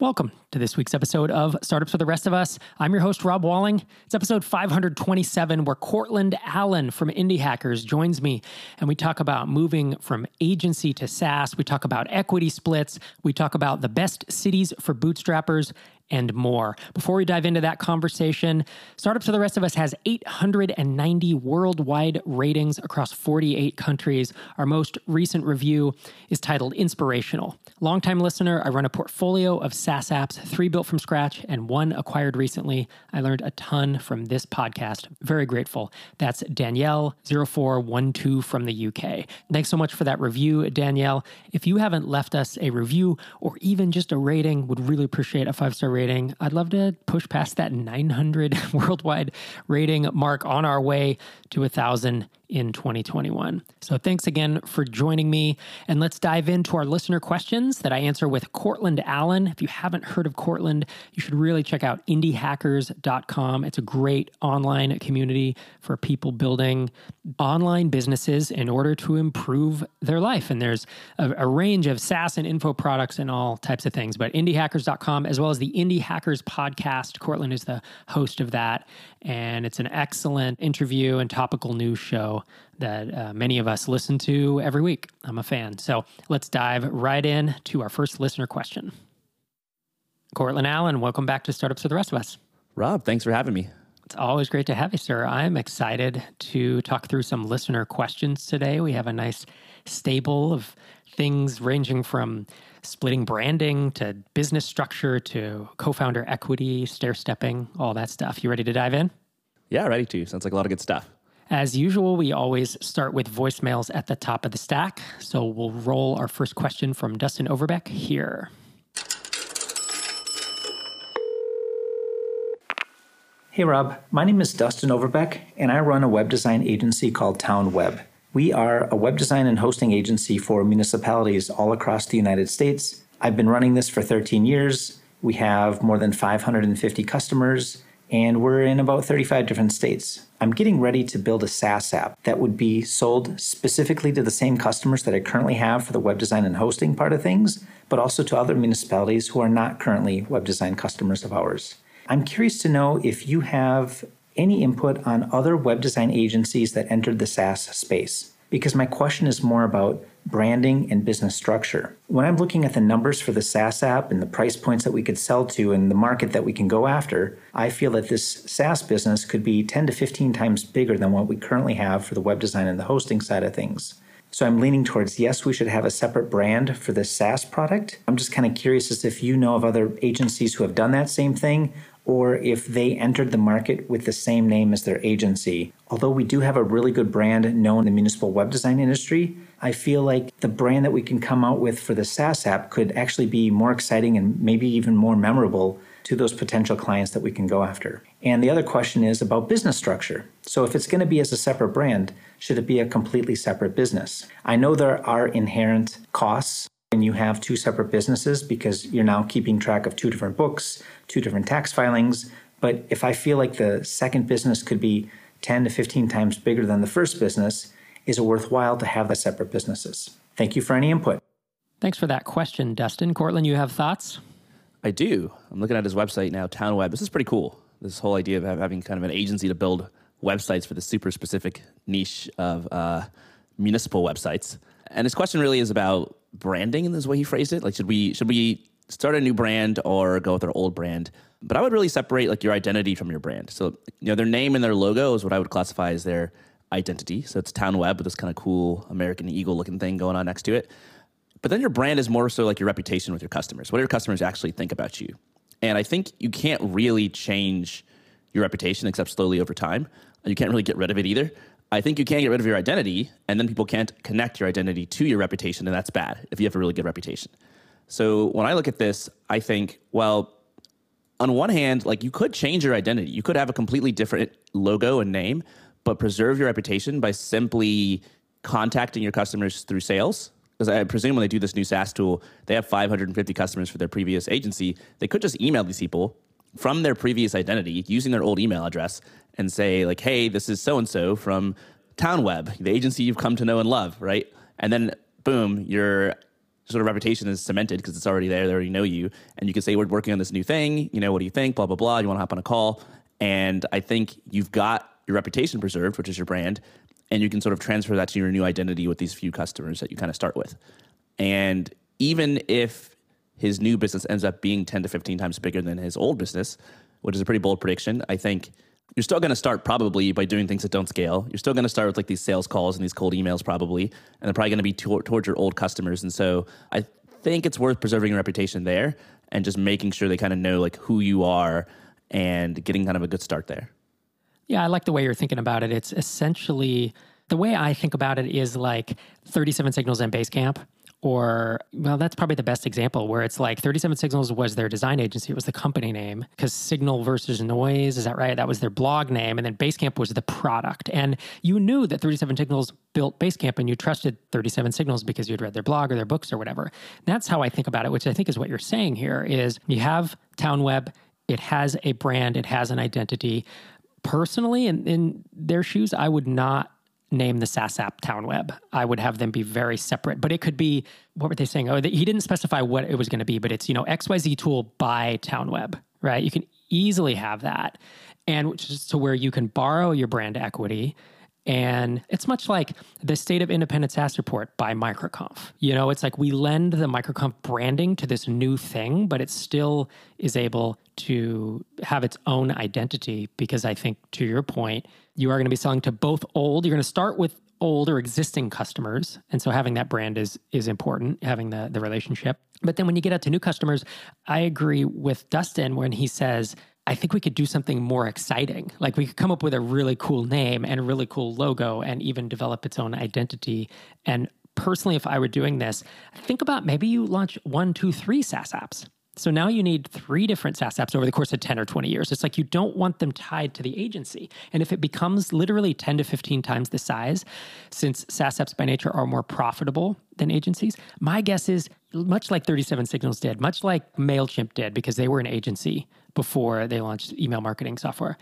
Welcome to this week's episode of Startups for the Rest of Us. I'm your host, Rob Walling. It's episode 527, where Courtland Allen from Indie Hackers joins me, and we talk about moving from agency to SaaS. We talk about equity splits. We talk about the best cities for bootstrappers and more. Before we dive into that conversation, Startups for the Rest of Us has 890 worldwide ratings across 48 countries. Our most recent review is titled Inspirational. Longtime listener, I run a portfolio of SaaS apps, three built from scratch and one acquired recently. I learned a ton from this podcast. Very grateful. That's Danielle0412 from the UK. Thanks so much for that review, Danielle. If you haven't left us a review or even just a rating, would really appreciate a five star rating rating. I'd love to push past that 900 worldwide rating mark on our way to a thousand in 2021. So thanks again for joining me. And let's dive into our listener questions that I answer with Courtland Allen. If you haven't heard of Courtland, you should really check out indiehackers.com. It's a great online community for people building online businesses in order to improve their life. And there's a, a range of SaaS and info products and all types of things. But indiehackers.com, as well as the Indie Hackers podcast, Courtland is the host of that. And it's an excellent interview and topical news show that uh, many of us listen to every week. I'm a fan. So let's dive right in to our first listener question. Courtland Allen, welcome back to Startups for the Rest of Us. Rob, thanks for having me. It's always great to have you, sir. I'm excited to talk through some listener questions today. We have a nice stable of things ranging from splitting branding to business structure to co founder equity, stair stepping, all that stuff. You ready to dive in? Yeah, ready to. Sounds like a lot of good stuff. As usual, we always start with voicemails at the top of the stack. So we'll roll our first question from Dustin Overbeck here. Hey Rob, my name is Dustin Overbeck, and I run a web design agency called Town Web. We are a web design and hosting agency for municipalities all across the United States. I've been running this for 13 years. We have more than 550 customers, and we're in about 35 different states. I'm getting ready to build a SaaS app that would be sold specifically to the same customers that I currently have for the web design and hosting part of things, but also to other municipalities who are not currently web design customers of ours. I'm curious to know if you have any input on other web design agencies that entered the SaaS space because my question is more about branding and business structure. When I'm looking at the numbers for the SaaS app and the price points that we could sell to and the market that we can go after, I feel that this SaaS business could be 10 to 15 times bigger than what we currently have for the web design and the hosting side of things. So I'm leaning towards yes, we should have a separate brand for this SaaS product. I'm just kind of curious as if you know of other agencies who have done that same thing or if they entered the market with the same name as their agency. Although we do have a really good brand known in the municipal web design industry, I feel like the brand that we can come out with for the SaaS app could actually be more exciting and maybe even more memorable to those potential clients that we can go after. And the other question is about business structure. So, if it's going to be as a separate brand, should it be a completely separate business? I know there are inherent costs when you have two separate businesses because you're now keeping track of two different books, two different tax filings. But if I feel like the second business could be 10 to 15 times bigger than the first business, is it worthwhile to have the separate businesses? Thank you for any input. Thanks for that question, Dustin. Courtland, you have thoughts? I do. I'm looking at his website now, TownWeb. This is pretty cool. This whole idea of having kind of an agency to build websites for the super specific niche of uh, municipal websites. And his question really is about branding, is the way he phrased it. Like, should we should we start a new brand or go with our old brand? But I would really separate like your identity from your brand. So you know, their name and their logo is what I would classify as their identity. So it's Town Web with this kind of cool American Eagle looking thing going on next to it. But then your brand is more so like your reputation with your customers. What do your customers actually think about you? And I think you can't really change your reputation except slowly over time. You can't really get rid of it either. I think you can get rid of your identity, and then people can't connect your identity to your reputation, and that's bad if you have a really good reputation. So when I look at this, I think, well, on one hand, like you could change your identity. You could have a completely different logo and name, but preserve your reputation by simply contacting your customers through sales. Because I presume when they do this new SaaS tool, they have 550 customers for their previous agency. They could just email these people from their previous identity using their old email address and say like, "Hey, this is so and so from TownWeb, the agency you've come to know and love," right? And then boom, you're sort of reputation is cemented because it's already there. They already know you. And you can say, we're working on this new thing. You know, what do you think? Blah, blah, blah. You want to hop on a call. And I think you've got your reputation preserved, which is your brand. And you can sort of transfer that to your new identity with these few customers that you kind of start with. And even if his new business ends up being 10 to 15 times bigger than his old business, which is a pretty bold prediction, I think you're still going to start probably by doing things that don't scale. You're still going to start with like these sales calls and these cold emails probably, and they're probably going to be to- towards your old customers. And so I think it's worth preserving your reputation there and just making sure they kind of know like who you are and getting kind of a good start there. Yeah, I like the way you're thinking about it. It's essentially the way I think about it is like 37 signals and Basecamp or well that's probably the best example where it's like 37 signals was their design agency. It was the company name because signal versus noise is that right? That was their blog name. And then basecamp was the product. And you knew that 37 signals built basecamp and you trusted 37 signals because you'd read their blog or their books or whatever. That's how i think about it which i think is what you're saying here is you have townweb. It has a brand. It has an identity. Personally in, in their shoes i would not name the SaaS app TownWeb. I would have them be very separate, but it could be what were they saying? Oh, he didn't specify what it was going to be, but it's you know XYZ tool by TownWeb, right? You can easily have that, and which is to where you can borrow your brand equity. And it's much like the State of Independent SaaS report by Microconf. You know, it's like we lend the Microconf branding to this new thing, but it still is able to have its own identity because I think, to your point, you are going to be selling to both old. You're going to start with old or existing customers, and so having that brand is is important. Having the the relationship, but then when you get out to new customers, I agree with Dustin when he says. I think we could do something more exciting. Like we could come up with a really cool name and a really cool logo and even develop its own identity. And personally, if I were doing this, think about maybe you launch one, two, three SaaS apps so now you need three different SaaS apps over the course of 10 or 20 years. It's like you don't want them tied to the agency. And if it becomes literally 10 to 15 times the size, since SaaS apps by nature are more profitable than agencies, my guess is much like 37 Signals did, much like MailChimp did, because they were an agency before they launched email marketing software,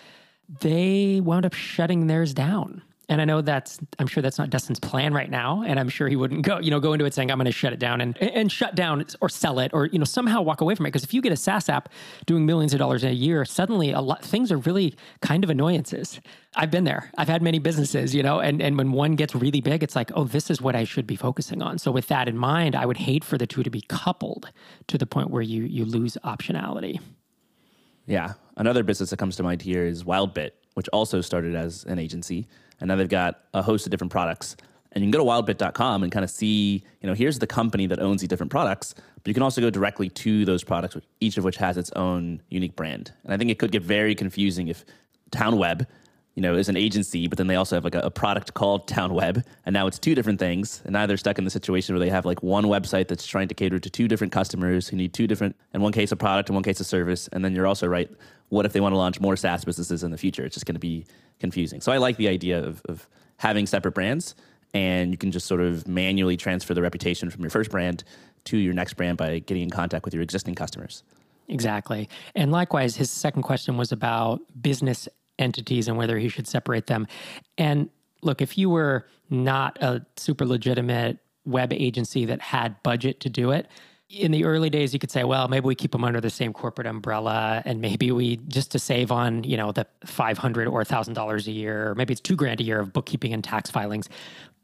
they wound up shutting theirs down and I know that's, I'm sure that's not Dustin's plan right now. And I'm sure he wouldn't go, you know, go into it saying, I'm going to shut it down and, and shut down or sell it or, you know, somehow walk away from it. Because if you get a SaaS app doing millions of dollars in a year, suddenly a lot, things are really kind of annoyances. I've been there. I've had many businesses, you know, and, and when one gets really big, it's like, oh, this is what I should be focusing on. So with that in mind, I would hate for the two to be coupled to the point where you, you lose optionality. Yeah. Another business that comes to mind here is WildBit, which also started as an agency and now they've got a host of different products. And you can go to wildbit.com and kind of see, you know, here's the company that owns these different products, but you can also go directly to those products, each of which has its own unique brand. And I think it could get very confusing if TownWeb, you know, is an agency, but then they also have like a, a product called TownWeb, and now it's two different things. And now they're stuck in the situation where they have like one website that's trying to cater to two different customers who need two different, in one case a product, in one case a service. And then you're also right, what if they want to launch more SaaS businesses in the future? It's just going to be confusing. So I like the idea of, of having separate brands and you can just sort of manually transfer the reputation from your first brand to your next brand by getting in contact with your existing customers. Exactly. And likewise, his second question was about business entities and whether he should separate them. And look, if you were not a super legitimate web agency that had budget to do it, in the early days you could say well maybe we keep them under the same corporate umbrella and maybe we just to save on you know the 500 or $1000 a year or maybe it's two grand a year of bookkeeping and tax filings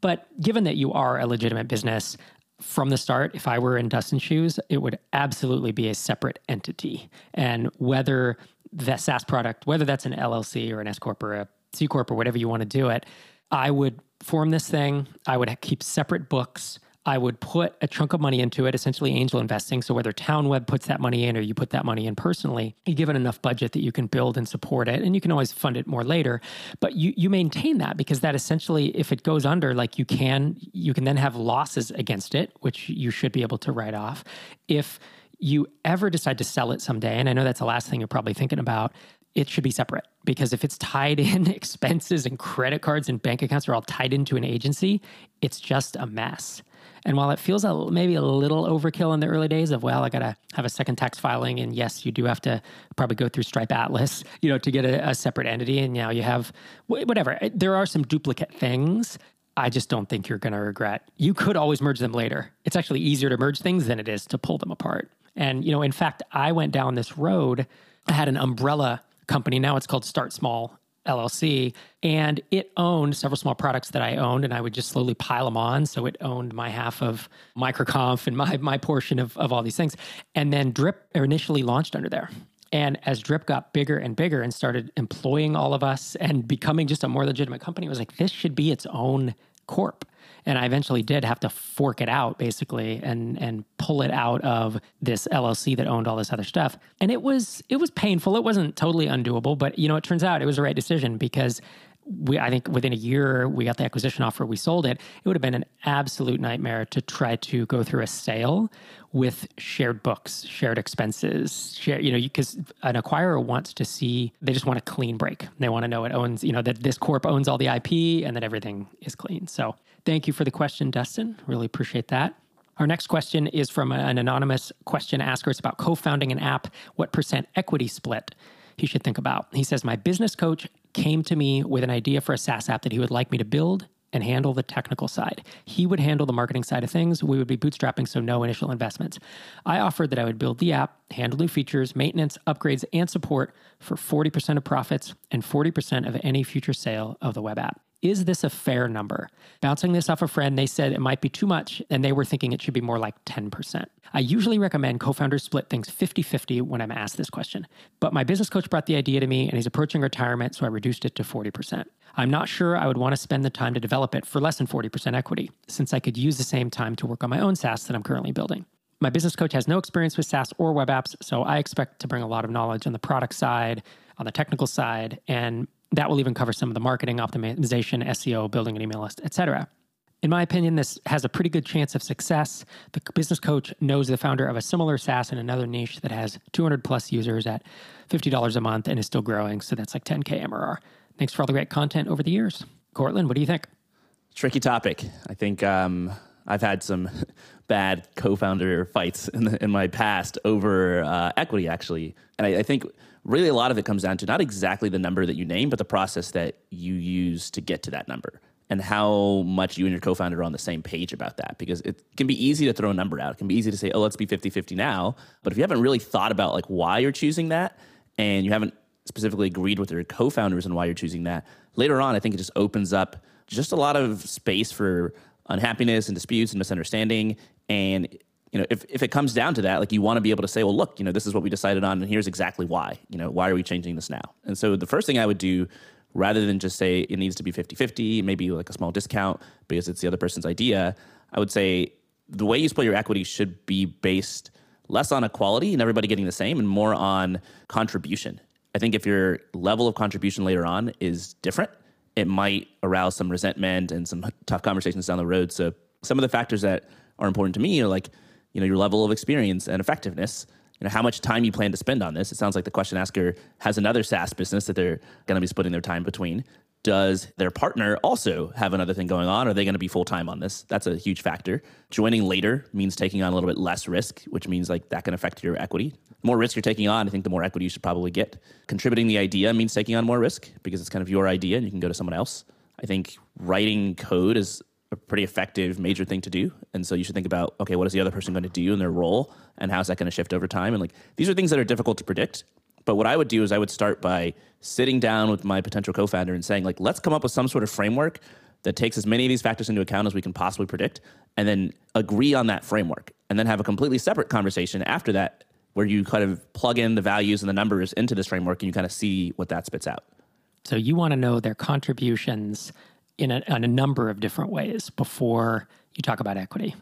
but given that you are a legitimate business from the start if i were in dustin's shoes it would absolutely be a separate entity and whether the saas product whether that's an llc or an s corp or a c corp or whatever you want to do it i would form this thing i would keep separate books I would put a chunk of money into it, essentially angel investing. So whether TownWeb puts that money in or you put that money in personally, you give it enough budget that you can build and support it. And you can always fund it more later. But you you maintain that because that essentially, if it goes under, like you can you can then have losses against it, which you should be able to write off. If you ever decide to sell it someday, and I know that's the last thing you're probably thinking about, it should be separate because if it's tied in expenses and credit cards and bank accounts are all tied into an agency, it's just a mess. And while it feels a, maybe a little overkill in the early days of, well, I got to have a second tax filing. And yes, you do have to probably go through Stripe Atlas, you know, to get a, a separate entity. And now you have whatever. There are some duplicate things. I just don't think you're going to regret. You could always merge them later. It's actually easier to merge things than it is to pull them apart. And, you know, in fact, I went down this road. I had an umbrella company. Now it's called Start Small LLC, and it owned several small products that I owned, and I would just slowly pile them on. So it owned my half of MicroConf and my my portion of of all these things. And then Drip initially launched under there. And as Drip got bigger and bigger and started employing all of us and becoming just a more legitimate company, it was like this should be its own corp and I eventually did have to fork it out basically and and pull it out of this LLC that owned all this other stuff. And it was it was painful. It wasn't totally undoable, but you know, it turns out it was the right decision because we, I think within a year we got the acquisition offer, we sold it. It would have been an absolute nightmare to try to go through a sale with shared books, shared expenses, share, you know, because an acquirer wants to see, they just want a clean break. They want to know it owns, you know, that this corp owns all the IP and that everything is clean. So thank you for the question, Dustin. Really appreciate that. Our next question is from an anonymous question asker. It's about co founding an app. What percent equity split he should think about? He says, My business coach came to me with an idea for a SaaS app that he would like me to build and handle the technical side. He would handle the marketing side of things. We would be bootstrapping, so no initial investments. I offered that I would build the app, handle new features, maintenance, upgrades, and support for 40% of profits and 40% of any future sale of the web app. Is this a fair number? Bouncing this off a friend, they said it might be too much, and they were thinking it should be more like 10%. I usually recommend co founders split things 50 50 when I'm asked this question. But my business coach brought the idea to me, and he's approaching retirement, so I reduced it to 40%. I'm not sure I would want to spend the time to develop it for less than 40% equity, since I could use the same time to work on my own SaaS that I'm currently building. My business coach has no experience with SaaS or web apps, so I expect to bring a lot of knowledge on the product side, on the technical side, and that will even cover some of the marketing optimization, SEO, building an email list, etc. In my opinion, this has a pretty good chance of success. The business coach knows the founder of a similar SaaS in another niche that has 200 plus users at $50 a month and is still growing. So that's like 10K MRR. Thanks for all the great content over the years. Courtland, what do you think? Tricky topic. I think um, I've had some bad co-founder fights in, the, in my past over uh, equity, actually, and I, I think really a lot of it comes down to not exactly the number that you name, but the process that you use to get to that number and how much you and your co-founder are on the same page about that. Because it can be easy to throw a number out. It can be easy to say oh let's be 50-50 now. But if you haven't really thought about like why you're choosing that and you haven't specifically agreed with your co-founders on why you're choosing that later on i think it just opens up just a lot of space for unhappiness and disputes and misunderstanding. And you know, if, if it comes down to that, like you want to be able to say, well, look, you know, this is what we decided on, and here's exactly why. You know, why are we changing this now? And so the first thing I would do, rather than just say it needs to be 50 50, maybe like a small discount because it's the other person's idea, I would say the way you split your equity should be based less on equality and everybody getting the same and more on contribution. I think if your level of contribution later on is different, it might arouse some resentment and some tough conversations down the road. So some of the factors that are important to me are like you know your level of experience and effectiveness you know how much time you plan to spend on this it sounds like the question asker has another saas business that they're going to be splitting their time between does their partner also have another thing going on? Are they going to be full time on this? That's a huge factor. Joining later means taking on a little bit less risk, which means like that can affect your equity. The more risk you're taking on, I think the more equity you should probably get. Contributing the idea means taking on more risk because it's kind of your idea and you can go to someone else. I think writing code is a pretty effective major thing to do. And so you should think about, okay, what is the other person going to do in their role and how's that going to shift over time? And like these are things that are difficult to predict. But what I would do is I would start by sitting down with my potential co-founder and saying, like, let's come up with some sort of framework that takes as many of these factors into account as we can possibly predict, and then agree on that framework, and then have a completely separate conversation after that where you kind of plug in the values and the numbers into this framework and you kind of see what that spits out. So you want to know their contributions in a, in a number of different ways before you talk about equity.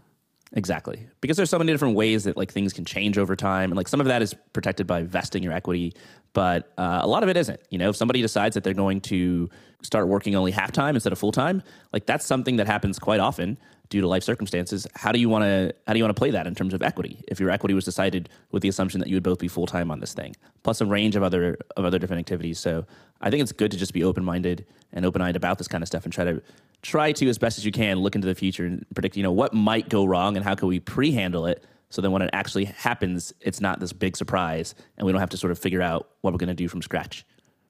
Exactly. Because there's so many different ways that like things can change over time. And like some of that is protected by vesting your equity, but uh, a lot of it isn't. You know, if somebody decides that they're going to start working only half time instead of full time, like that's something that happens quite often due to life circumstances. How do you want to how do you want to play that in terms of equity? If your equity was decided with the assumption that you would both be full time on this thing, plus a range of other of other different activities. So I think it's good to just be open minded and open eyed about this kind of stuff and try to try to as best as you can look into the future and predict you know what might go wrong and how can we pre-handle it so then when it actually happens it's not this big surprise and we don't have to sort of figure out what we're going to do from scratch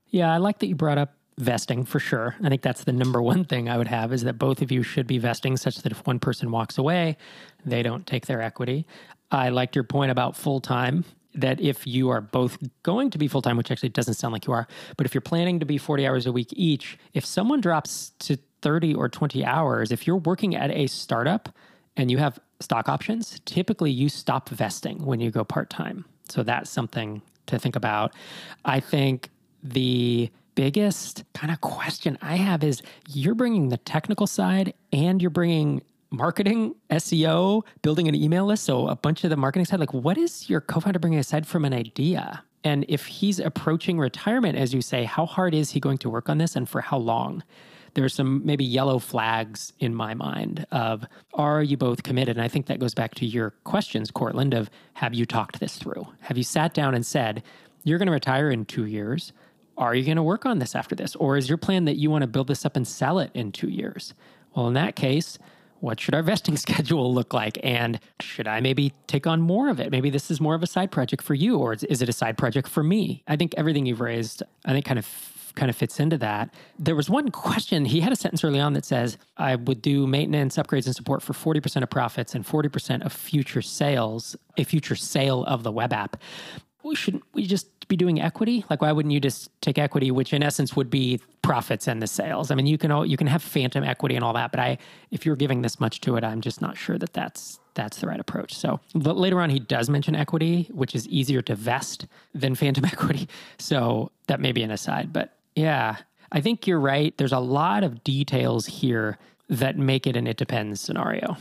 yeah i like that you brought up vesting for sure. I think that's the number one thing I would have is that both of you should be vesting such that if one person walks away, they don't take their equity. I liked your point about full time that if you are both going to be full time, which actually doesn't sound like you are, but if you're planning to be 40 hours a week each, if someone drops to 30 or 20 hours, if you're working at a startup and you have stock options, typically you stop vesting when you go part time. So that's something to think about. I think the biggest kind of question I have is you're bringing the technical side and you're bringing marketing, SEO, building an email list. So a bunch of the marketing side, like what is your co-founder bringing aside from an idea? And if he's approaching retirement, as you say, how hard is he going to work on this and for how long? There's some maybe yellow flags in my mind of are you both committed? And I think that goes back to your questions, Courtland, of have you talked this through? Have you sat down and said, you're going to retire in two years? Are you going to work on this after this? Or is your plan that you want to build this up and sell it in two years? Well, in that case, what should our vesting schedule look like? And should I maybe take on more of it? Maybe this is more of a side project for you, or is it a side project for me? I think everything you've raised, I think kind of kind of fits into that. There was one question. He had a sentence early on that says, I would do maintenance, upgrades, and support for 40% of profits and 40% of future sales, a future sale of the web app. We shouldn't we just be doing equity? Like, why wouldn't you just take equity, which in essence would be profits and the sales? I mean, you can you can have phantom equity and all that, but I, if you're giving this much to it, I'm just not sure that that's that's the right approach. So later on, he does mention equity, which is easier to vest than phantom equity. So that may be an aside, but yeah, I think you're right. There's a lot of details here that make it an it depends scenario.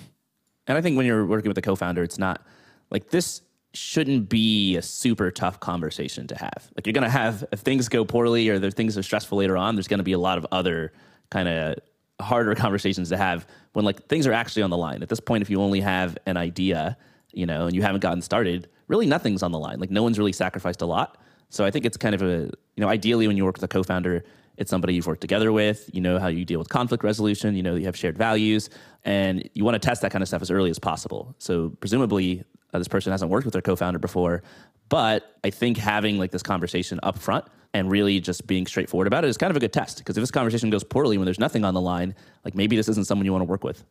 And I think when you're working with a co-founder, it's not like this shouldn't be a super tough conversation to have. Like you're going to have if things go poorly or if things are stressful later on, there's going to be a lot of other kind of harder conversations to have when like things are actually on the line. At this point if you only have an idea, you know, and you haven't gotten started, really nothing's on the line. Like no one's really sacrificed a lot. So I think it's kind of a, you know, ideally when you work with a co-founder, it's somebody you've worked together with, you know how you deal with conflict resolution, you know you have shared values, and you want to test that kind of stuff as early as possible. So presumably uh, this person hasn't worked with their co-founder before, but I think having like this conversation up front and really just being straightforward about it is kind of a good test because if this conversation goes poorly when there's nothing on the line, like maybe this isn't someone you want to work with.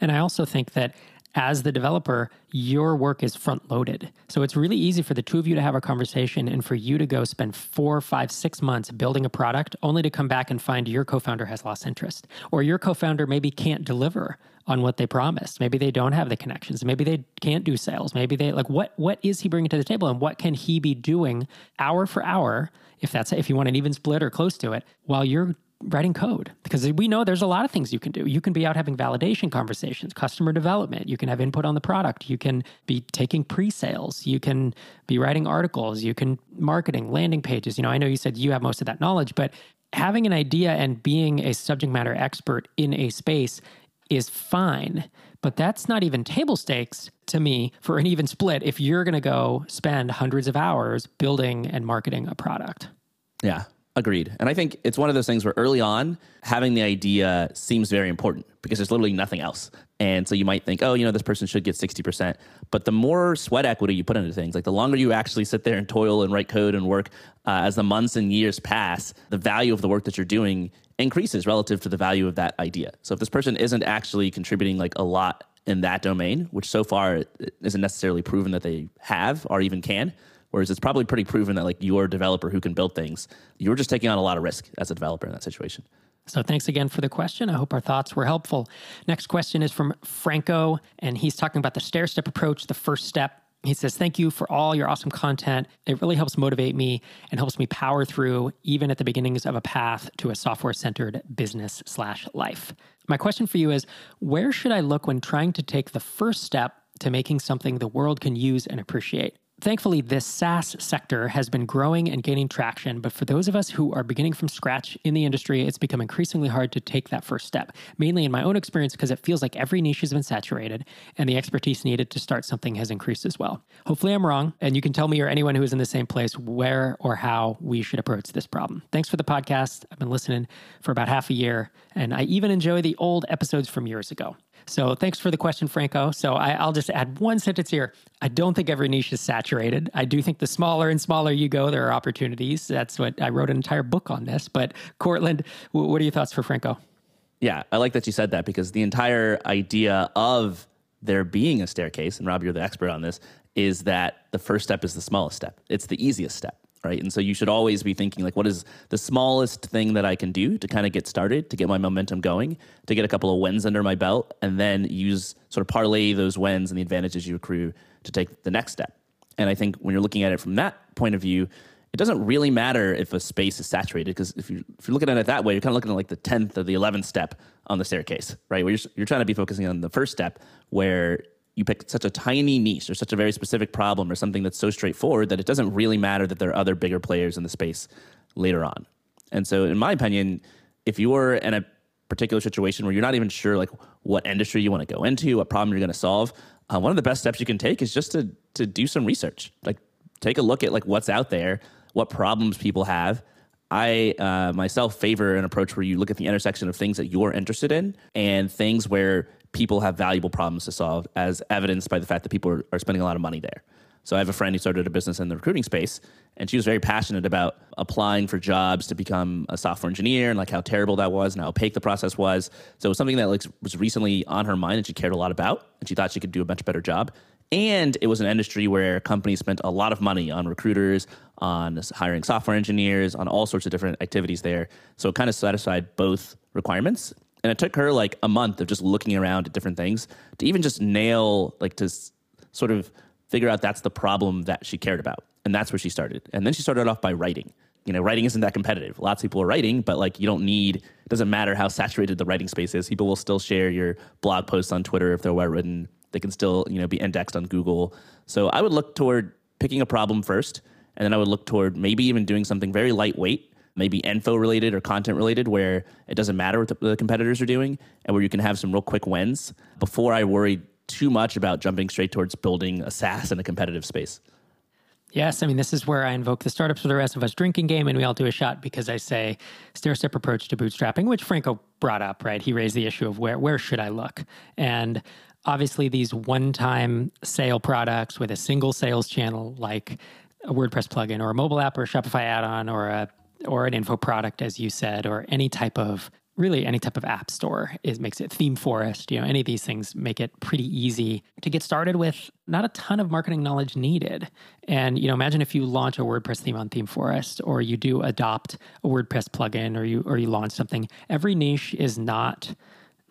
And I also think that as the developer, your work is front loaded. So it's really easy for the two of you to have a conversation and for you to go spend four, five, six months building a product only to come back and find your co founder has lost interest. Or your co founder maybe can't deliver on what they promised. Maybe they don't have the connections. Maybe they can't do sales. Maybe they like what what is he bringing to the table and what can he be doing hour for hour if that's if you want an even split or close to it while you're writing code because we know there's a lot of things you can do. You can be out having validation conversations, customer development, you can have input on the product, you can be taking pre-sales, you can be writing articles, you can marketing, landing pages. You know, I know you said you have most of that knowledge, but having an idea and being a subject matter expert in a space is fine. But that's not even table stakes to me for an even split if you're going to go spend hundreds of hours building and marketing a product. Yeah. Agreed. And I think it's one of those things where early on, having the idea seems very important because there's literally nothing else. And so you might think, oh, you know, this person should get 60%. But the more sweat equity you put into things, like the longer you actually sit there and toil and write code and work, uh, as the months and years pass, the value of the work that you're doing increases relative to the value of that idea. So if this person isn't actually contributing like a lot in that domain, which so far isn't necessarily proven that they have or even can, Whereas it's probably pretty proven that like you're a developer who can build things. You're just taking on a lot of risk as a developer in that situation. So thanks again for the question. I hope our thoughts were helpful. Next question is from Franco, and he's talking about the stair step approach, the first step. He says, Thank you for all your awesome content. It really helps motivate me and helps me power through even at the beginnings of a path to a software centered business slash life. My question for you is where should I look when trying to take the first step to making something the world can use and appreciate? Thankfully, this SaaS sector has been growing and gaining traction, but for those of us who are beginning from scratch in the industry, it's become increasingly hard to take that first step. Mainly in my own experience, because it feels like every niche has been saturated and the expertise needed to start something has increased as well. Hopefully, I'm wrong, and you can tell me or anyone who is in the same place where or how we should approach this problem. Thanks for the podcast. I've been listening for about half a year, and I even enjoy the old episodes from years ago. So thanks for the question, Franco. So I, will just add one sentence here. I don't think every niche is saturated. I do think the smaller and smaller you go, there are opportunities. That's what I wrote an entire book on this. But Courtland, what are your thoughts for Franco? Yeah, I like that you said that because the entire idea of there being a staircase, and Rob, you're the expert on this, is that the first step is the smallest step. It's the easiest step, right? And so you should always be thinking like, what is the smallest thing that I can do to kind of get started, to get my momentum going, to get a couple of wins under my belt, and then use sort of parlay those wins and the advantages you accrue to take the next step. And I think when you're looking at it from that point of view, it doesn't really matter if a space is saturated because if you if you're looking at it that way, you're kind of looking at like the tenth or the eleventh step on the staircase, right? Where you're you're trying to be focusing on the first step where you pick such a tiny niche or such a very specific problem or something that's so straightforward that it doesn't really matter that there are other bigger players in the space later on. And so, in my opinion, if you're in a particular situation where you're not even sure like what industry you want to go into, what problem you're going to solve, uh, one of the best steps you can take is just to to do some research. Like, take a look at like what's out there, what problems people have. I uh, myself favor an approach where you look at the intersection of things that you're interested in and things where people have valuable problems to solve, as evidenced by the fact that people are, are spending a lot of money there. So I have a friend who started a business in the recruiting space, and she was very passionate about applying for jobs to become a software engineer and like how terrible that was and how opaque the process was. So it was something that like was recently on her mind and she cared a lot about, and she thought she could do a much better job. And it was an industry where companies spent a lot of money on recruiters, on hiring software engineers, on all sorts of different activities there. So it kind of satisfied both requirements. And it took her like a month of just looking around at different things to even just nail, like to s- sort of figure out that's the problem that she cared about. And that's where she started. And then she started off by writing. You know, writing isn't that competitive. Lots of people are writing, but like you don't need, it doesn't matter how saturated the writing space is. People will still share your blog posts on Twitter if they're well written. They can still, you know, be indexed on Google. So I would look toward picking a problem first. And then I would look toward maybe even doing something very lightweight maybe info related or content related where it doesn't matter what the competitors are doing and where you can have some real quick wins before I worry too much about jumping straight towards building a SaaS in a competitive space. Yes, I mean, this is where I invoke the startups for the rest of us drinking game, and we all do a shot because I say stair step approach to bootstrapping, which Franco brought up, right? He raised the issue of where, where should I look? And obviously, these one time sale products with a single sales channel, like a WordPress plugin or a mobile app or a Shopify add on or a or an info product, as you said, or any type of really any type of app store it makes it ThemeForest you know any of these things make it pretty easy to get started with. Not a ton of marketing knowledge needed. And you know imagine if you launch a wordpress theme on ThemeForest or you do adopt a wordpress plugin or you or you launch something. Every niche is not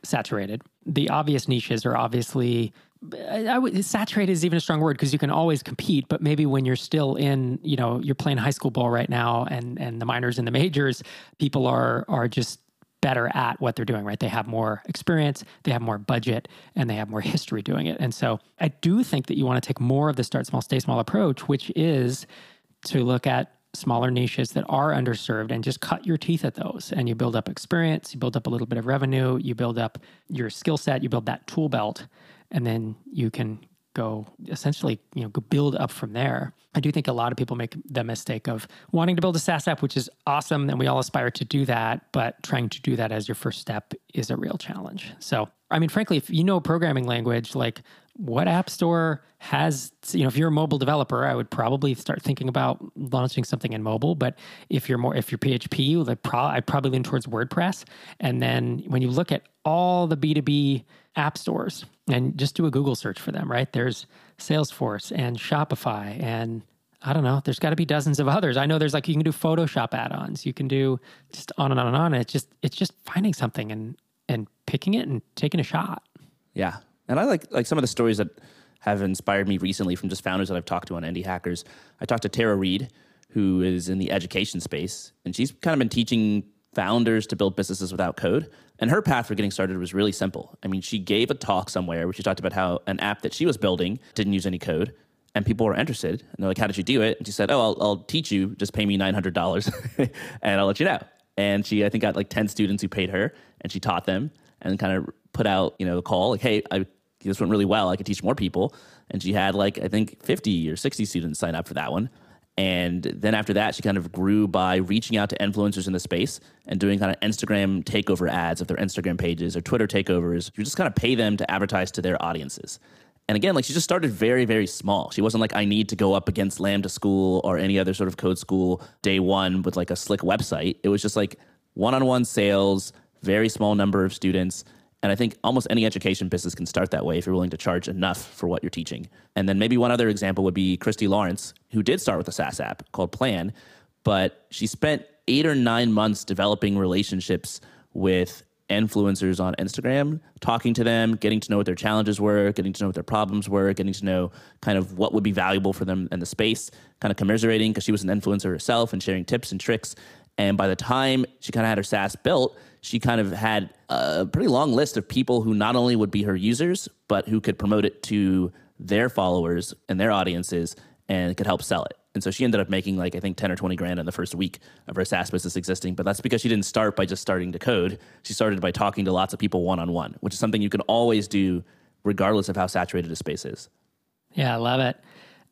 saturated. The obvious niches are obviously I would saturated is even a strong word because you can always compete, but maybe when you're still in, you know, you're playing high school ball right now, and and the minors and the majors, people are are just better at what they're doing, right? They have more experience, they have more budget, and they have more history doing it. And so, I do think that you want to take more of the start small, stay small approach, which is to look at smaller niches that are underserved and just cut your teeth at those and you build up experience you build up a little bit of revenue you build up your skill set you build that tool belt and then you can go essentially you know build up from there. I do think a lot of people make the mistake of wanting to build a saas app which is awesome and we all aspire to do that but trying to do that as your first step is a real challenge. So i mean frankly if you know a programming language like what app store has you know if you're a mobile developer i would probably start thinking about launching something in mobile but if you're more if you're php like pro, i'd probably lean towards wordpress. And then when you look at all the b2b app stores and just do a google search for them right there's salesforce and shopify and I don't know. There's got to be dozens of others. I know there's like you can do Photoshop add-ons. You can do just on and on and on. It's just it's just finding something and and picking it and taking a shot. Yeah, and I like like some of the stories that have inspired me recently from just founders that I've talked to on Indie Hackers. I talked to Tara Reed, who is in the education space, and she's kind of been teaching founders to build businesses without code. And her path for getting started was really simple. I mean, she gave a talk somewhere where she talked about how an app that she was building didn't use any code, and people were interested. And they're like, "How did you do it?" And she said, "Oh, I'll, I'll teach you. Just pay me nine hundred dollars, and I'll let you know." And she, I think, got like ten students who paid her, and she taught them and kind of put out, you know, a call like, "Hey, I this went really well. I could teach more people. And she had like, I think 50 or 60 students sign up for that one. And then after that, she kind of grew by reaching out to influencers in the space and doing kind of Instagram takeover ads of their Instagram pages or Twitter takeovers. You just kind of pay them to advertise to their audiences. And again, like she just started very, very small. She wasn't like, I need to go up against Lambda School or any other sort of code school day one with like a slick website. It was just like one on one sales, very small number of students. And I think almost any education business can start that way if you're willing to charge enough for what you're teaching. And then maybe one other example would be Christy Laurence, who did start with a SaaS app called Plann, but she spent eight or nine months developing relationships with influencers on Instagram, talking to them, getting to know what their challenges were, getting to know what their problems were, getting to know kind of what would be valuable for them in the space, kind of commiserating because she was an influencer herself and sharing tips and tricks. And by the time she kind of had her SaaS built, she kind of had a pretty long list of people who not only would be her users, but who could promote it to their followers and their audiences and could help sell it. And so she ended up making like I think 10 or 20 grand in the first week of her SaaS business existing. But that's because she didn't start by just starting to code. She started by talking to lots of people one on one, which is something you can always do regardless of how saturated a space is. Yeah, I love it.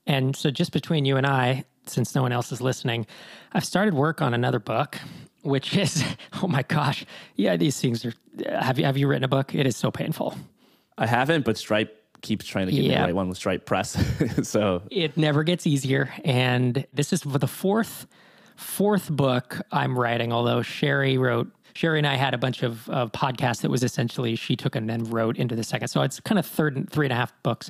And so just between you and I, since no one else is listening, I've started work on another book, which is oh my gosh, yeah, these things are. Have you have you written a book? It is so painful. I haven't, but Stripe keeps trying to get yeah. me the right one with Stripe Press. so it never gets easier. And this is for the fourth fourth book I'm writing. Although Sherry wrote Sherry and I had a bunch of, of podcasts that was essentially she took and then wrote into the second. So it's kind of third and three and a half books,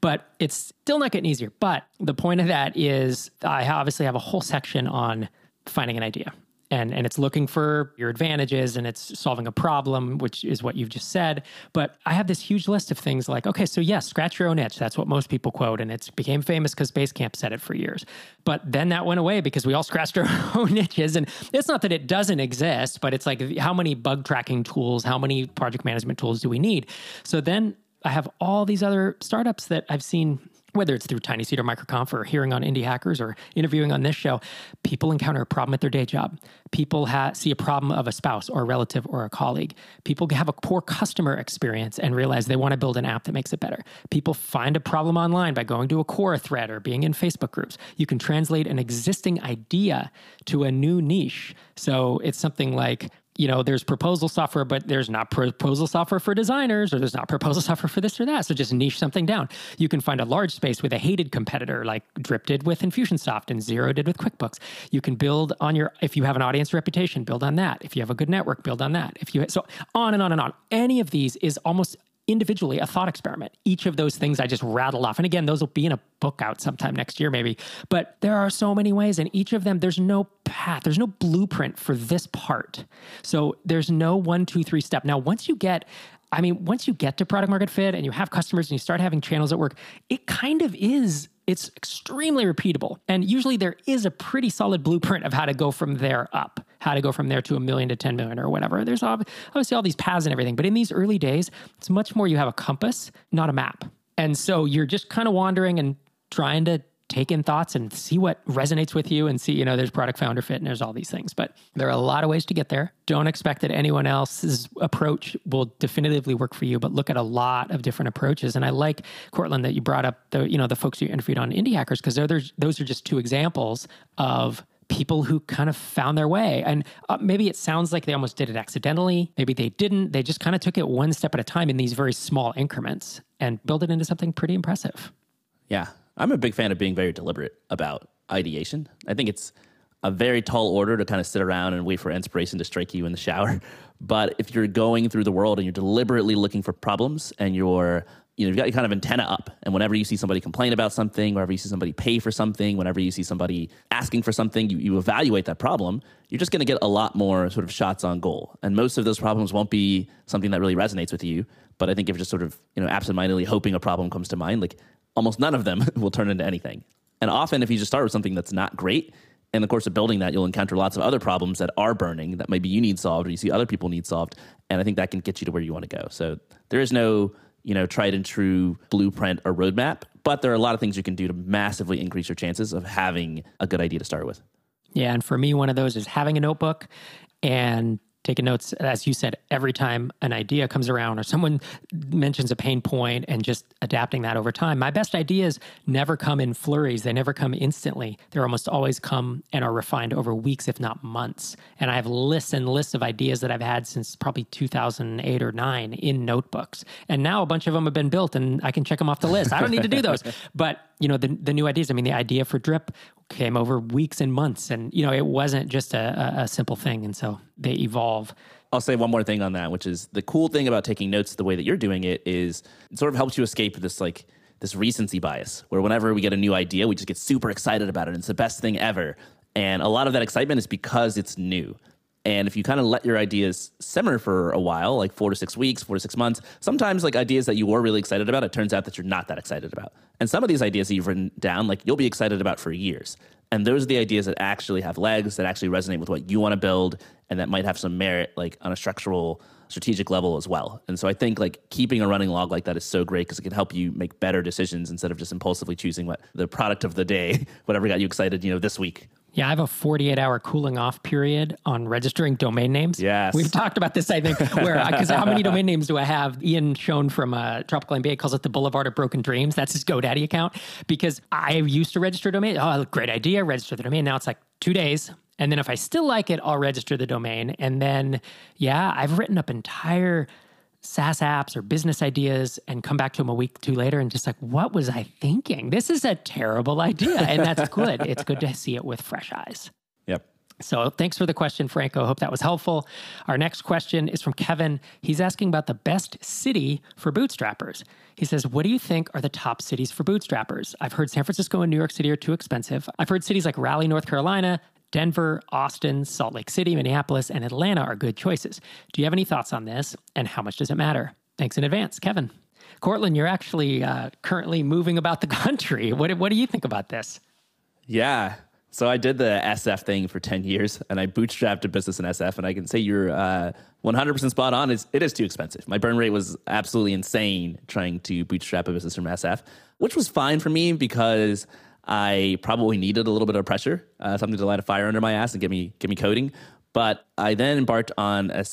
but it's still not getting easier. But the point of that is I obviously have a whole section on finding an idea and and it's looking for your advantages and it's solving a problem which is what you've just said. But i have this huge list of things like okay so yes scratch your own itch. That's what most people quote and it's became famous because basecamp said it for years. But then that went away because we all scratched our own itches and it's not that it doesn't exist but it's like how many bug tracking tools how many project management tools do we need? So then I have all these other startups that I've seen whether it's through Tiny Seed or MicroConf or hearing on Indie Hackers or interviewing on this show, people encounter a problem at their day job. People ha- see a problem of a spouse or a relative or a colleague. People have a poor customer experience and realize they want to build an app that makes it better. People find a problem online by going to a Quora thread or being in Facebook groups. You can translate an existing idea to a new niche. So it's something like, you know, there's proposal software, but there's not proposal software for designers, or there's not proposal software for this or that. So just niche something down. You can find a large space with a hated competitor, like Drip did with Infusionsoft and Xero did with QuickBooks. You can build on your, if you have an audience reputation, build on that. If you have a good network, build on that. If you, so on and on and on. Any of these is almost individually a thought experiment. Each of those things I just rattled off. And again, those will be in a book out sometime next year, maybe. But there are so many ways, and each of them, there's no path, there's no blueprint for this part. So there's no one, two, three step. Now, once you get I mean, once you get to product market fit and you have customers and you start having channels at work, it kind of is it's extremely repeatable. And usually there is a pretty solid blueprint of how to go from there up, how to go from there to a million to 10 million or whatever. There's obviously all these paths and everything. But in these early days, it's much more you have a compass, not a map. And so you're just kind of wandering and trying to take in thoughts and see what resonates with you and see, you know, there's product founder fit and there's all these things. But there are a lot of ways to get there. Don't expect that anyone else's approach will definitively work for you, but look at a lot of different approaches. And I like Courtland that you brought up the, you know, the folks you interviewed on Indie Hackers because those are just two examples of people who kind of found their way. And uh, maybe it sounds like they almost did it accidentally. Maybe they didn't. They just kind of took it one step at a time in these very small increments and built it into something pretty impressive. Yeah. I'm a big fan of being very deliberate about ideation. I think it's a very tall order to kind of sit around and wait for inspiration to strike you in the shower. But if you're going through the world and you're deliberately looking for problems and you're you know, you've got your kind of antenna up. And whenever you see somebody complain about something, whenever you see somebody pay for something, whenever you see somebody asking for something, you, you evaluate that problem, you're just going to get a lot more sort of shots on goal. And most of those problems won't be something that really resonates with you. But I think if you're just sort of, you know, absentmindedly hoping a problem comes to mind, like almost none of them will turn into anything. And often, if you just start with something that's not great, in the course of building that, you'll encounter lots of other problems that are burning that maybe you need solved or you see other people need solved. And I think that can get you to where you want to go. So there is no, you know, tried and true blueprint or roadmap, but there are a lot of things you can do to massively increase your chances of having a good idea to start with. Yeah. And for me, one of those is having a notebook and taking notes, as you said, every time an idea comes around or someone mentions a pain point and just adapting that over time. My best ideas never come in flurries, they never come instantly. They're almost always come and are refined over weeks, if not months. And I have lists and lists of ideas that I've had since probably 2008 or 9 in notebooks. And now a bunch of them have been built and I can check them off the list. I don't need to do those. But, you know, the, the new ideas, I mean, the idea for Drip came over weeks and months. And, you know, it wasn't just a, a simple thing. And so they evolve. I'll say one more thing on that, which is the cool thing about taking notes the way that you're doing it is it sort of helps you escape this like this recency bias where whenever we get a new idea, we just get super excited about it. And it's the best thing ever. And a lot of that excitement is because it's new. And if you kind of let your ideas simmer for a while, like four to six weeks, four to six months, sometimes like ideas that you were really excited about, it turns out that you're not that excited about. And some of these ideas that you've written down, like you'll be excited about for years. And those are the ideas that actually have legs, that actually resonate with what you want to build, and that might have some merit, like on a structural, strategic level as well. And so I think like keeping a running log like that is so great because it can help you make better decisions instead of just impulsively choosing what the product of the day, whatever got you excited, you know, this week yeah, I have a 48 hour cooling off period on registering domain names. Yes. We've talked about this, I think, where, because how many domain names do I have? Ian Schoen from uh, Tropical MBA calls it the Boulevard of Broken Dreams. That's his GoDaddy account because I used to register a domain. Oh, great idea. Register the domain. Now it's like two days. And then if I still like it, I'll register the domain. And then, yeah, I've written up entire SaaS apps or business ideas and come back to them a week two later and just like, what was I thinking? This is a terrible idea. And that's good. it's good to see it with fresh eyes. Yep. So thanks for the question, Franco. Hope that was helpful. Our next question is from Kevin. He's asking about the best city for bootstrappers. He says, What do you think are the top cities for bootstrappers? I've heard San Francisco and New York City are too expensive. I've heard cities like Raleigh, North Carolina, Denver, Austin, Salt Lake City, Minneapolis, and Atlanta are good choices. Do you have any thoughts on this? And how much does it matter? Thanks in advance, Kevin. Courtland, you're actually uh, currently moving about the country. What, what do you think about this? Yeah. So I did the SF thing for 10 years and I bootstrapped a business in SF. And I can say you're uh, 100% spot on. It's, it is too expensive. My burn rate was absolutely insane trying to bootstrap a business from SF, which was fine for me because I probably needed a little bit of pressure, uh, something to light a fire under my ass and get me get me coding. But I then embarked on a,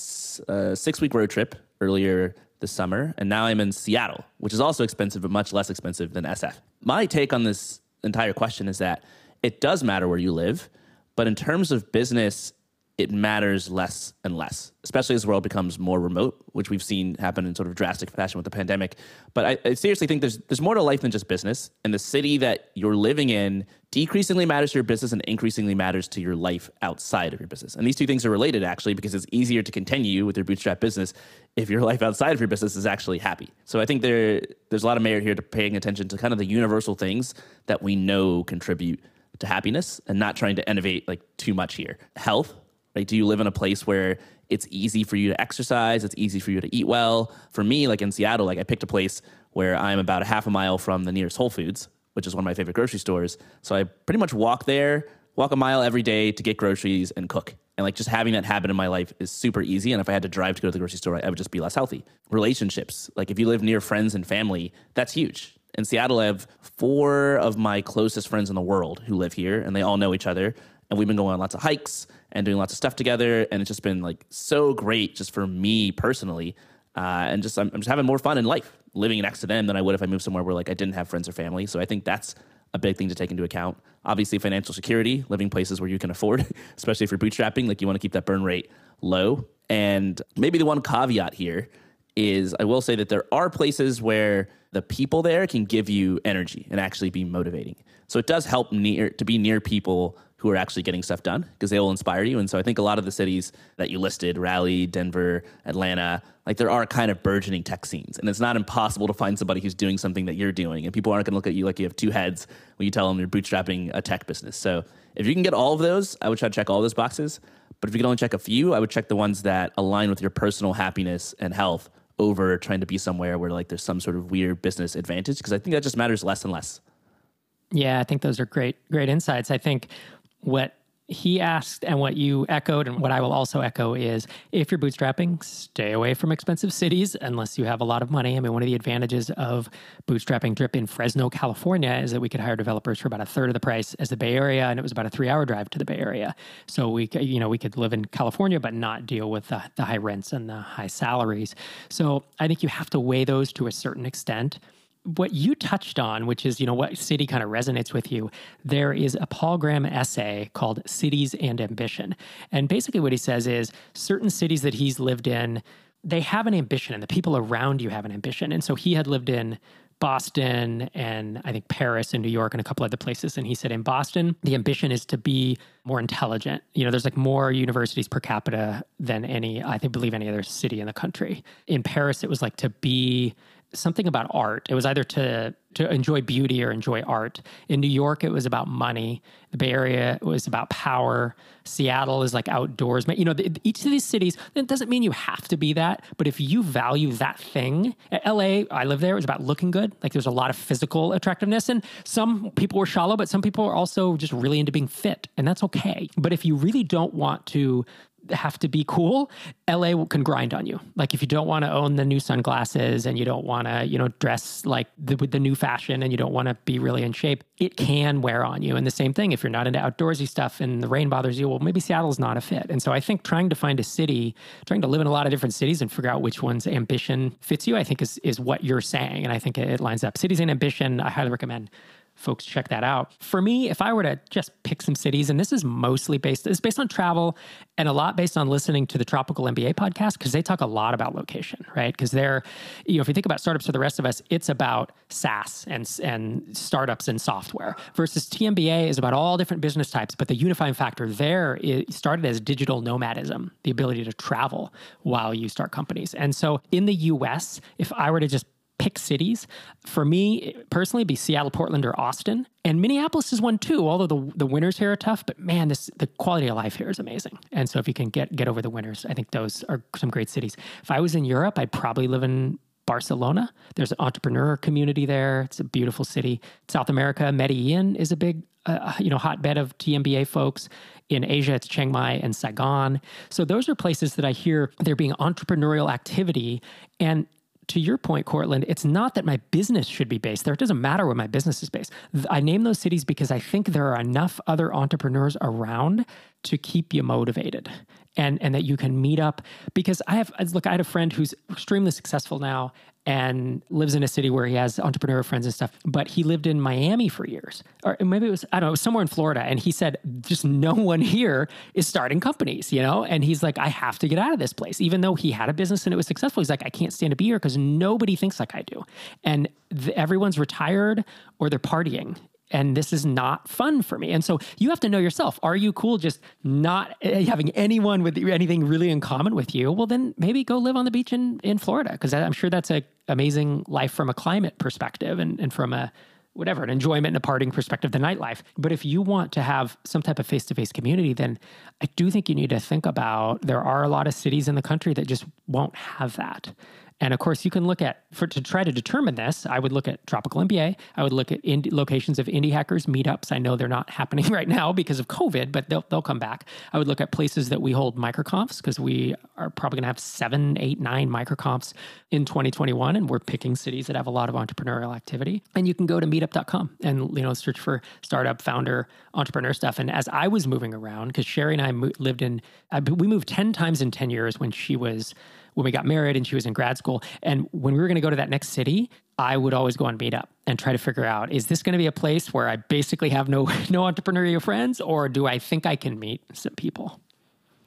a six week road trip earlier this summer, and now I'm in Seattle, which is also expensive, but much less expensive than SF. My take on this entire question is that it does matter where you live, but in terms of business, it matters less and less, especially as the world becomes more remote, which we've seen happen in sort of drastic fashion with the pandemic. But I, I, seriously think there's there's more to life than just business, and the city that you're living in decreasingly matters to your business and increasingly matters to your life outside of your business. And these two things are related actually because it's easier to continue with your bootstrap business if your life outside of your business is actually happy. So I think there there's a lot of merit here to paying attention to kind of the universal things that we know contribute to happiness and not trying to innovate like too much here. Health like, do you live in a place where it's easy for you to exercise? It's easy for you to eat well. For me, like in Seattle, like I picked a place where I'm about a half a mile from the nearest Whole Foods, which is one of my favorite grocery stores. So I pretty much walk there, walk a mile every day to get groceries and cook. And like just having that habit in my life is super easy. And if I had to drive to go to the grocery store, I would just be less healthy. Relationships, like if you live near friends and family, that's huge. In Seattle, I have four of my closest friends in the world who live here, and they all know each other. And we've been going on lots of hikes and doing lots of stuff together. And it's just been like so great just for me personally. Uh, and just I'm, I'm, just having more fun in life living next to them than I would if I moved somewhere where like I didn't have friends or family. So I think that's a big thing to take into account. Obviously, financial security, living places where you can afford, especially if you're bootstrapping, like you want to keep that burn rate low. And maybe the one caveat here is I will say that there are places where the people there can give you energy and actually be motivating. So it does help near to be near people who are actually getting stuff done because they will inspire you. And so I think a lot of the cities that you listed, Raleigh, Denver, Atlanta, like there are kind of burgeoning tech scenes. And it's not impossible to find somebody who's doing something that you're doing. And people aren't going to look at you like you have two heads when you tell them you're bootstrapping a tech business. So if you can get all of those, I would try to check all those boxes. But if you can only check a few, I would check the ones that align with your personal happiness and health over trying to be somewhere where like there's some sort of weird business advantage because I think that just matters less and less. Yeah, I think those are great great insights. I think what he asked, and what you echoed, and what I will also echo is if you're bootstrapping, stay away from expensive cities unless you have a lot of money. I mean, one of the advantages of bootstrapping Drip in Fresno, California is that we could hire developers for about a third of the price as the Bay Area, and it was about a three hour drive to the Bay Area. So we, you know, we could live in California, but not deal with the, the high rents and the high salaries. So I think you have to weigh those to a certain extent what you touched on, which is, you know, what city kind of resonates with you, there is a Paul Graham essay called Cities and Ambition. And basically what he says is certain cities that he's lived in, they have an ambition and the people around you have an ambition. And so he had lived in Boston and I think Paris and New York and a couple other places. And he said in Boston, the ambition is to be more intelligent. You know, there's like more universities per capita than any, I think, believe any other city in the country. In Paris, it was like to be something about art. It was either to to enjoy beauty or enjoy art. In New York, it was about money. The Bay Area was about power. Seattle is like outdoors. You know, each of these cities. It doesn't mean you have to be that, but if you value that thing, eh, L.A. I live there. It was about looking good. Like there's a lot of physical attractiveness, and some people were shallow, but some people are also just really into being fit, and that's okay. But if you really don't want to have to be cool, LA can grind on you. Like if you don't want to own the new sunglasses and you don't want to, you know, dress like the, with the new fashion and you don't want to be really in shape, it can wear on you. And the same thing, if you're not into outdoorsy stuff and the rain bothers you, well, maybe Seattle's not a fit. And so I think trying to find a city, trying to live in a lot of different cities and figure out which one's ambition fits you, I think is is what you're saying. And I think it lines up. Cities and ambition, I highly recommend folks check that out. For me, if I were to just pick some cities, and this is mostly based, it's based on travel and a lot based on listening to the Tropical MBA podcast because they talk a lot about location, right? Because they're, you know, if you think about startups for the rest of us, it's about SaaS and and startups and software versus TMBA is about all different business types, but the unifying factor there started as digital nomadism, the ability to travel while you start companies. And so in the US, if I were to just pick cities. For me personally, be Seattle, Portland, or Austin. And Minneapolis is one too. Although the the winters here are tough, but man, this the quality of life here is amazing. And so if you can get get over the winters, I think those are some great cities. If I was in Europe, I'd probably live in Barcelona. There's an entrepreneur community there. It's a beautiful city. South America, Medellin is a big uh, you know hotbed of TMBA folks. In Asia, it's Chiang Mai and Saigon. So those are places that I hear there being entrepreneurial activity, and to your point, Courtland, it's not that my business should be based there. It doesn't matter where my business is based. I name those cities because I think there are enough other entrepreneurs around to keep you motivated and, and that you can meet up. Because I have, look, I had a friend who's extremely successful now and lives in a city where he has entrepreneur friends and stuff. But he lived in Miami for years, or maybe it was I don't know, somewhere in Florida. And he said, just no one here is starting companies, you know. And he's like, I have to get out of this place, even though he had a business and it was successful. He's like, I can't stand to be here because nobody thinks like I do, and everyone's retired or they're partying and this is not fun for me. And so you have to know yourself. Are you cool just not eh, having anyone with anything really in common with you? Well, then maybe go live on the beach in, in Florida because I'm sure that's a amazing life from a climate perspective and, and from a whatever, an enjoyment and a parting perspective, the nightlife. But if you want to have some type of face to face community, then I do think you need to think about there are a lot of cities in the country that just won't have that. And of course, you can look at, for to try to determine this, I would look at Tropical MBA. I would look at indie, locations of indie hackers meetups. I know they're not happening right now because of COVID, but they'll, they'll come back. I would look at places that we hold microconfs because we are probably going to have seven, eight, nine microconfs in 2021. And we're picking cities that have a lot of entrepreneurial activity. And you can go to meetup.com and, you know, search for startup, founder, entrepreneur stuff. And as I was moving around, because Sherry and I mo- lived in, uh, we moved 10 times in 10 years when she was when we got married and she was in grad school. And when we were going to go to that next city, I would always go on Meetup and try to figure out is this going to be a place where I basically have no no entrepreneurial friends, or do I think I can meet some people?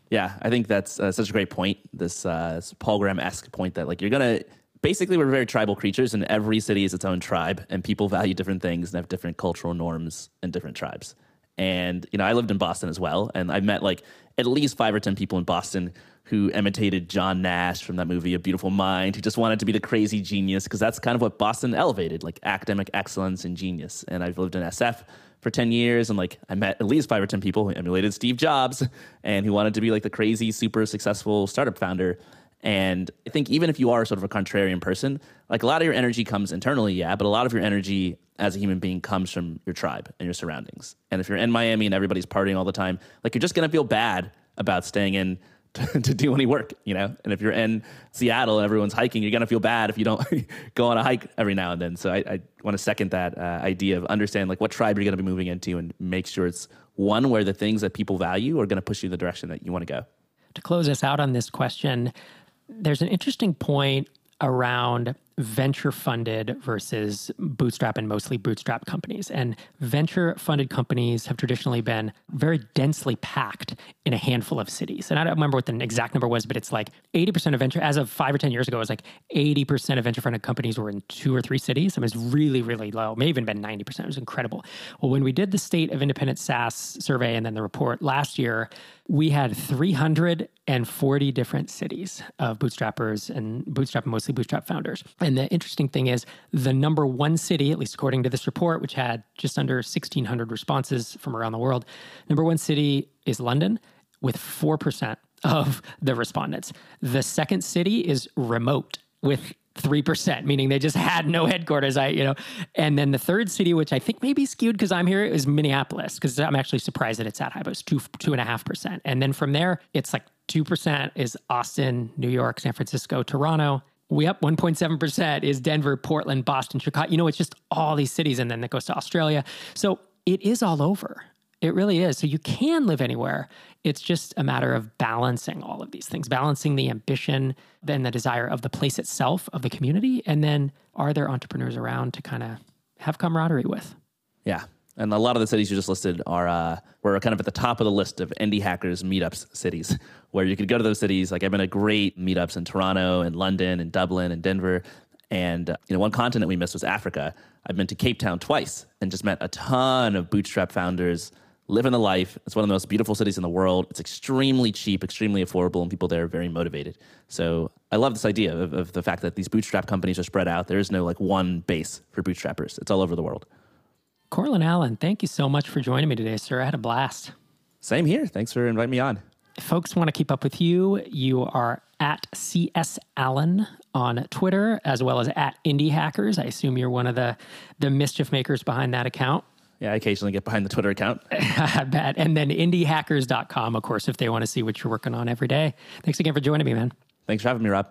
Yeah, I think that's uh, such a great point. This, uh, this Paul Graham esque point that like you're gonna basically we're very tribal creatures, and every city is its own tribe, and people value different things and have different cultural norms and different tribes. And you know, I lived in Boston as well, and I met like at least five or ten people in Boston who imitated John Nash from that movie, A Beautiful Mind, who just wanted to be the crazy genius, because that's kind of what Boston elevated, like academic excellence and genius. And I've lived in SF for 10 years, and like I met at least five or 10 people who emulated Steve Jobs and who wanted to be like the crazy, super successful startup founder. And I think even if you are sort of a contrarian person, like a lot of your energy comes internally, yeah, but a lot of your energy as a human being comes from your tribe and your surroundings. And if you're in Miami and everybody's partying all the time, like you're just going to feel bad about staying in to, to, do any work, you know? And if you're in Seattle and everyone's hiking, you're going to feel bad if you don't go on a hike every now and then. So I, I want to second that uh, idea of understand like what tribe you're going to be moving into and make sure it's one where the things that people value are going to push you in the direction that you want to go. To close us out on this question, there's an interesting point around venture funded versus bootstrap and mostly bootstrap companies. And venture funded companies have traditionally been very densely packed in a handful of cities. And I don't remember what the exact number was, but it's like 80% of venture, as of five or 10 years ago, it was like 80% of venture funded companies were in two or three cities. I mean, it was really, really low. It may even been 90%. It was incredible. Well, when we did the state of independent SaaS survey and then the report last year, we had 340 different cities of bootstrappers and bootstrap, mostly bootstrap founders. And the interesting thing is the number one city, at least according to this report, which had just under 1,600 responses from around the world, number one city is London with 4% of the respondents. The second city is remote with 3%, meaning they just had no headquarters. I, you know, and then the third city, which I think may be skewed because I'm here, is Minneapolis, because I'm actually surprised that it's that high, but it's two, two and a half percent. And then from there, it's like 2% is Austin, New York, San Francisco, Toronto. We up 1.7% is Denver, Portland, Boston, Chicago. You know, it's just all these cities, and then that goes to Australia. So it is all over. It really is. So you can live anywhere. It's just a matter of balancing all of these things, balancing the ambition, then the desire of the place itself, of the community, and then are there entrepreneurs around to kind of have camaraderie with? Yeah. And a lot of the cities you just listed are uh, were kind of at the top of the list of indie hackers meetups cities, where you could go to those cities. Like I've been at great meetups in Toronto and London and Dublin and Denver, and uh, you know one continent we missed was Africa. I've been to Cape Town twice and just met a ton of bootstrap founders living the life. It's one of the most beautiful cities in the world. It's extremely cheap, extremely affordable, and people there are very motivated. So I love this idea of, of, the fact that these bootstrap companies are spread out. There is no like one base for bootstrappers. It's all over the world. Courtland Allen, thank you so much for joining me today, sir. I had a blast. Same here. Thanks for inviting me on. If folks want to keep up with you, you are at CS Allen on Twitter, as well as at Indie Hackers. I assume you're one of the the mischief makers behind that account. Yeah, I occasionally get behind the Twitter account. I bet. And then indiehackers.com, of course, if they want to see what you're working on every day. Thanks again for joining me, man. Thanks for having me, Rob.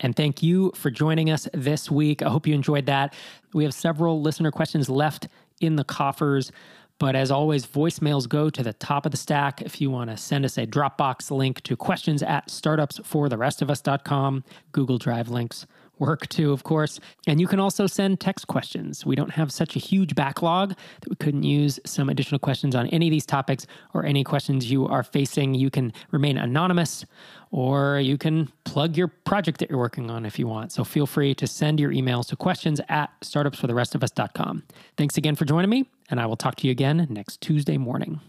And thank you for joining us this week. I hope you enjoyed that. We have several listener questions left in the coffers. But as always, voicemails go to the top of the stack. If you want to send us a Dropbox link to questions at startupsfortherestofus.com, Google Drive links work too, of course. And you can also send text questions. We don't have such a huge backlog that we couldn't use some additional questions on any of these topics or any questions you are facing. You can remain anonymous or you can plug your project that you're working on if you want. So feel free to send your emails to questions at startupsfortherestofus.com. Thanks again for joining me, and I will talk to you again next Tuesday morning.